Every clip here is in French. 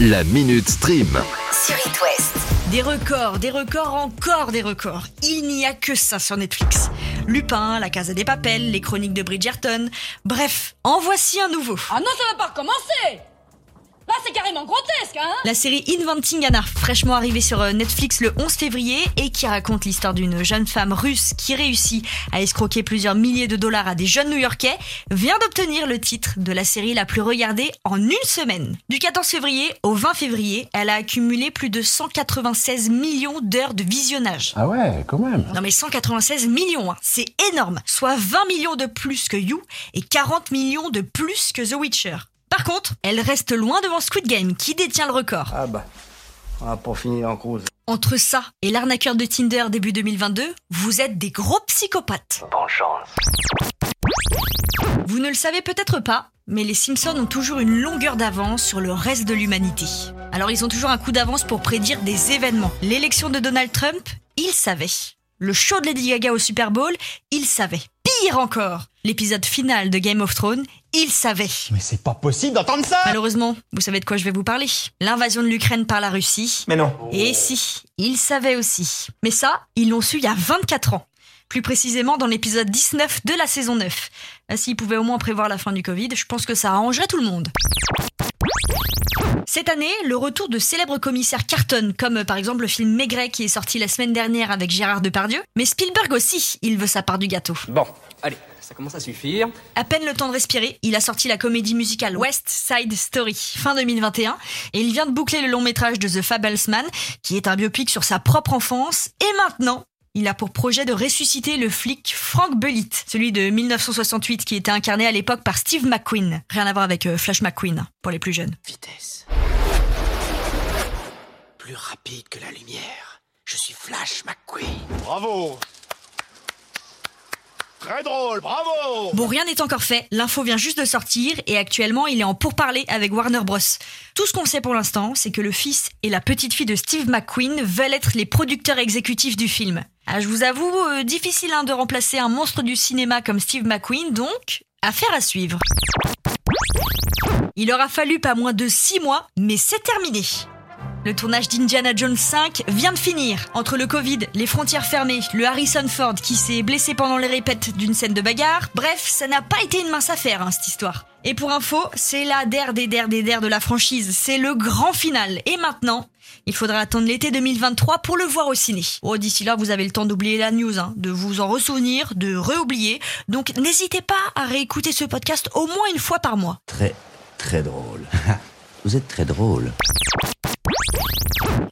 La Minute Stream. sur It West. Des records, des records, encore des records. Il n'y a que ça sur Netflix. Lupin, La Casa des Papels, les chroniques de Bridgerton. Bref, en voici un nouveau. Ah non, ça va pas recommencer carrément grotesque, hein La série Inventing Anna, fraîchement arrivée sur euh, Netflix le 11 février et qui raconte l'histoire d'une jeune femme russe qui réussit à escroquer plusieurs milliers de dollars à des jeunes New-Yorkais, vient d'obtenir le titre de la série la plus regardée en une semaine. Du 14 février au 20 février, elle a accumulé plus de 196 millions d'heures de visionnage. Ah ouais, quand même. Non mais 196 millions, hein, c'est énorme, soit 20 millions de plus que You et 40 millions de plus que The Witcher. Par contre, elle reste loin devant Squid Game qui détient le record. Ah bah, on va pas finir en cause. Entre ça et l'arnaqueur de Tinder début 2022, vous êtes des gros psychopathes. Bonne chance. Vous ne le savez peut-être pas, mais les Simpsons ont toujours une longueur d'avance sur le reste de l'humanité. Alors ils ont toujours un coup d'avance pour prédire des événements. L'élection de Donald Trump, ils savaient. Le show de Lady Gaga au Super Bowl, ils savaient. Pire encore, l'épisode final de Game of Thrones, ils savaient. Mais c'est pas possible d'entendre ça Malheureusement, vous savez de quoi je vais vous parler. L'invasion de l'Ukraine par la Russie. Mais non. Et si, ils savaient aussi. Mais ça, ils l'ont su il y a 24 ans. Plus précisément dans l'épisode 19 de la saison 9. Ah, S'ils pouvaient au moins prévoir la fin du Covid, je pense que ça arrangerait tout le monde. Cette année, le retour de célèbres commissaires cartonne, comme euh, par exemple le film Maigret qui est sorti la semaine dernière avec Gérard Depardieu. Mais Spielberg aussi, il veut sa part du gâteau. Bon, allez, ça commence à suffire. À peine le temps de respirer, il a sorti la comédie musicale West Side Story fin 2021 et il vient de boucler le long métrage de The Fablesman qui est un biopic sur sa propre enfance et maintenant il a pour projet de ressusciter le flic Frank Bullitt, celui de 1968 qui était incarné à l'époque par Steve McQueen. Rien à voir avec euh, Flash McQueen pour les plus jeunes. Vitesse. Plus rapide que la lumière. Je suis Flash McQueen. Bravo Très drôle, bravo Bon, rien n'est encore fait, l'info vient juste de sortir et actuellement il est en pourparlers avec Warner Bros. Tout ce qu'on sait pour l'instant, c'est que le fils et la petite fille de Steve McQueen veulent être les producteurs exécutifs du film. Ah, je vous avoue, euh, difficile hein, de remplacer un monstre du cinéma comme Steve McQueen, donc affaire à suivre. Il aura fallu pas moins de 6 mois, mais c'est terminé. Le tournage d'Indiana Jones 5 vient de finir. Entre le Covid, les frontières fermées, le Harrison Ford qui s'est blessé pendant les répètes d'une scène de bagarre, bref, ça n'a pas été une mince affaire, hein, cette histoire. Et pour info, c'est la der des der des der de la franchise, c'est le grand final. Et maintenant, il faudra attendre l'été 2023 pour le voir au ciné. Oh, d'ici là, vous avez le temps d'oublier la news, hein, de vous en ressouvenir, de réoublier. Donc n'hésitez pas à réécouter ce podcast au moins une fois par mois. Très, très drôle. Vous êtes très drôle.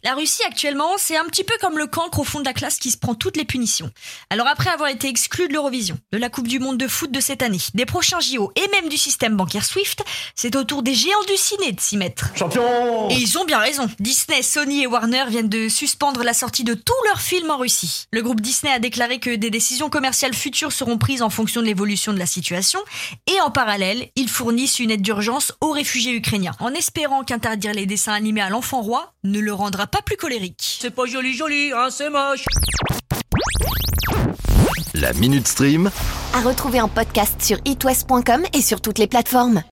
La Russie actuellement, c'est un petit peu comme le cancre au fond de la classe qui se prend toutes les punitions. Alors après avoir été exclu de l'Eurovision, de la Coupe du Monde de foot de cette année, des prochains JO et même du système bancaire SWIFT, c'est au tour des géants du ciné de s'y mettre. Champion Et ils ont bien raison. Disney, Sony et Warner viennent de suspendre la sortie de tous leurs films en Russie. Le groupe Disney a déclaré que des décisions commerciales futures seront prises en fonction de l'évolution de la situation et en parallèle, ils fournissent une aide d'urgence aux réfugiés ukrainiens en espérant qu'interdire les dessins animés à l'enfant roi ne le rendra pas plus colérique. C'est pas joli joli, hein, c'est moche La Minute Stream. À retrouver en podcast sur itwest.com et sur toutes les plateformes.